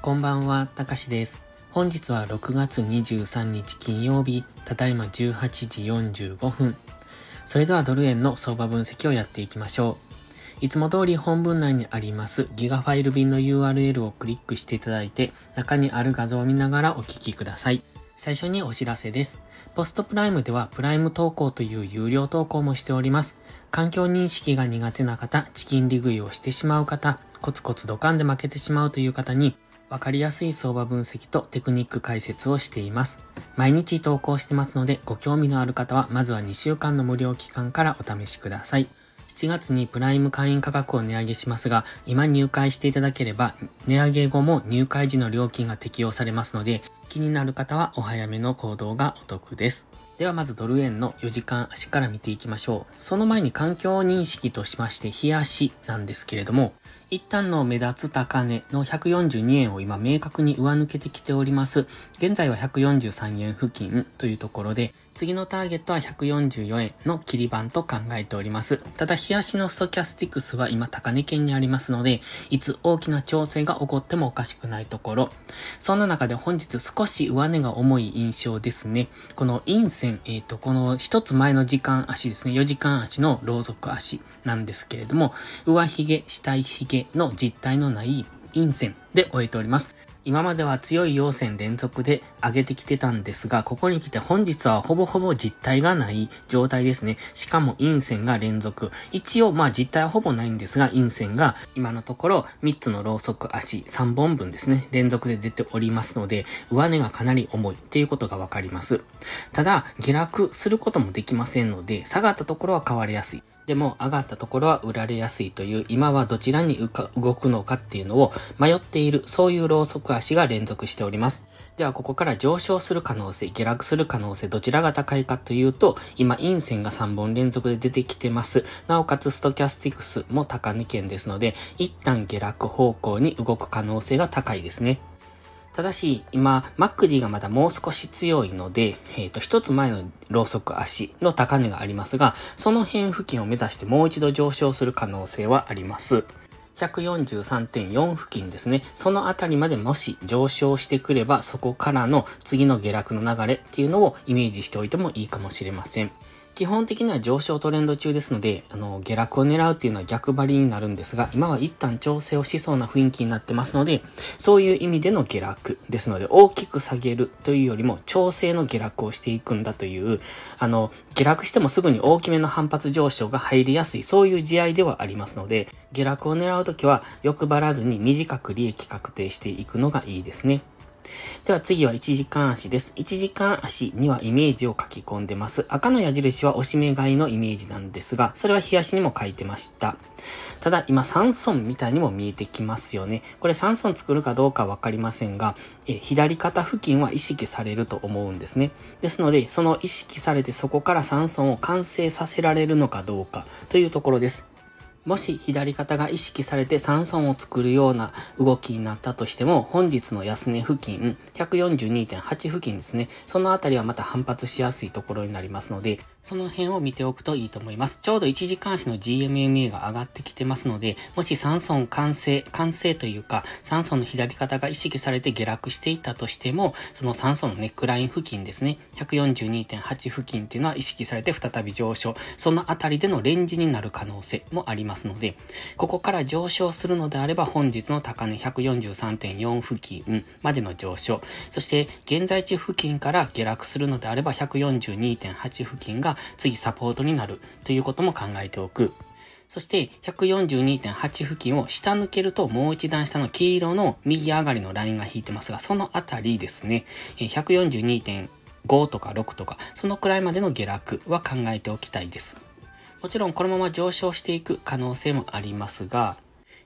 こんばんは、たかしです。本日は6月23日金曜日、ただいま18時45分。それではドル円の相場分析をやっていきましょう。いつも通り本文内にありますギガファイル便の URL をクリックしていただいて、中にある画像を見ながらお聞きください。最初にお知らせです。ポストプライムではプライム投稿という有料投稿もしております。環境認識が苦手な方、チキン利食いをしてしまう方、コツコツドカンで負けてしまうという方に、わかりやすい相場分析とテクニック解説をしています。毎日投稿してますので、ご興味のある方は、まずは2週間の無料期間からお試しください。7月にプライム会員価格を値上げしますが、今入会していただければ、値上げ後も入会時の料金が適用されますので、気になる方はお早めの行動がお得です。ではまずドル円の4時間足から見ていきましょう。その前に環境認識としまして、冷足なんですけれども、一旦の目立つ高値の142円を今明確に上抜けてきております。現在は143円付近というところで、次のターゲットは144円の切り板と考えております。ただ、冷やしのストキャスティクスは今高値圏にありますので、いつ大きな調整が起こってもおかしくないところ。そんな中で本日少し上値が重い印象ですね。この陰線、えっ、ー、と、この一つ前の時間足ですね、4時間足のロー族足なんですけれども、上髭、下髭の実体のない陰線で終えております。今までは強い陽線連続で上げてきてたんですが、ここに来て本日はほぼほぼ実体がない状態ですね。しかも陰線が連続。一応まあ実体はほぼないんですが、陰線が今のところ3つのローソク足3本分ですね、連続で出ておりますので、上値がかなり重いっていうことがわかります。ただ、下落することもできませんので、下がったところは変わりやすい。でも上がったところは売られやすいという今はどちらに動くのかっていうのを迷っているそういうローソク足が連続しております。ではここから上昇する可能性、下落する可能性どちらが高いかというと今陰線が3本連続で出てきてます。なおかつストキャスティクスも高値圏ですので一旦下落方向に動く可能性が高いですね。ただし、今、マックディがまだもう少し強いので、えっ、ー、と、一つ前のローソク足の高値がありますが、その辺付近を目指してもう一度上昇する可能性はあります。143.4付近ですね。そのあたりまでもし上昇してくれば、そこからの次の下落の流れっていうのをイメージしておいてもいいかもしれません。基本的には上昇トレンド中ですので、あの、下落を狙うっていうのは逆張りになるんですが、今は一旦調整をしそうな雰囲気になってますので、そういう意味での下落ですので、大きく下げるというよりも、調整の下落をしていくんだという、あの、下落してもすぐに大きめの反発上昇が入りやすい、そういう試合ではありますので、下落を狙うときは、欲張らずに短く利益確定していくのがいいですね。では次は1時間足です。1時間足にはイメージを書き込んでます。赤の矢印は押し目買いのイメージなんですが、それは冷やしにも書いてました。ただ今3損みたいにも見えてきますよね。これ3損作るかどうかわかりませんが、え左肩付近は意識されると思うんですね。ですので、その意識されてそこから3損を完成させられるのかどうかというところです。もし左肩が意識されて3損を作るような動きになったとしても、本日の安値付近、142.8付近ですね。そのあたりはまた反発しやすいところになりますので、その辺を見ておくといいと思います。ちょうど1時間足の GMMA が上がってきてますので、もし3損完成、完成というか、3損の左肩が意識されて下落していたとしても、その3損のネックライン付近ですね、142.8付近っていうのは意識されて再び上昇、そのあたりでのレンジになる可能性もありますので、ここから上昇するのであれば、本日の高値143.4付近までの上昇、そして現在地付近から下落するのであれば、142.8付近が次サポートになるということも考えておく。そして142.8付近を下抜けるともう一段下の黄色の右上がりのラインが引いてますが、そのあたりですね、142.5とか6とか、そのくらいまでの下落は考えておきたいです。もちろんこのまま上昇していく可能性もありますが、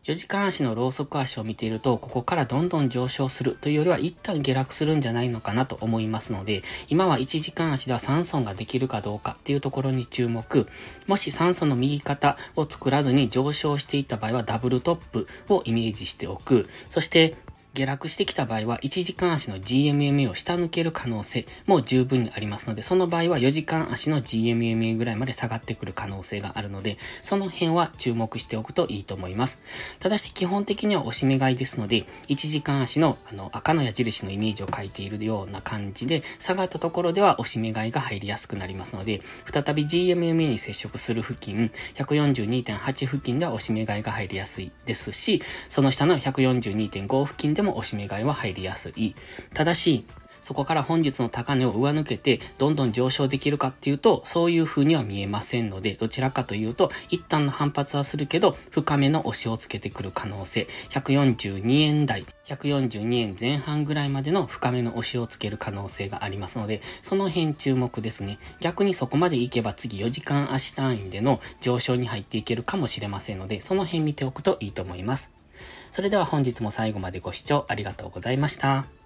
4時間足のローソク足を見ていると、ここからどんどん上昇するというよりは一旦下落するんじゃないのかなと思いますので、今は1時間足では3損ができるかどうかっていうところに注目。もし3損の右肩を作らずに上昇していった場合はダブルトップをイメージしておく。そして、下落してきた場合は、1時間足の GMMA を下抜ける可能性も十分にありますので、その場合は4時間足の GMMA ぐらいまで下がってくる可能性があるので、その辺は注目しておくといいと思います。ただし、基本的には押し目買いですので、1時間足のあの赤の矢印のイメージを書いているような感じで、下がったところでは押し目買いが入りやすくなりますので、再び GMMA に接触する付近、142.8付近では押し目買いが入りやすいですし、その下の142.5付近でも押し目買いは入りやすい。ただし、そこから本日の高値を上抜けて、どんどん上昇できるかっていうと、そういう風には見えませんので、どちらかというと、一旦の反発はするけど、深めの押しをつけてくる可能性、142円台、142円前半ぐらいまでの深めの押しをつける可能性がありますので、その辺注目ですね。逆にそこまでいけば次4時間足単位での上昇に入っていけるかもしれませんので、その辺見ておくといいと思います。それでは本日も最後までご視聴ありがとうございました。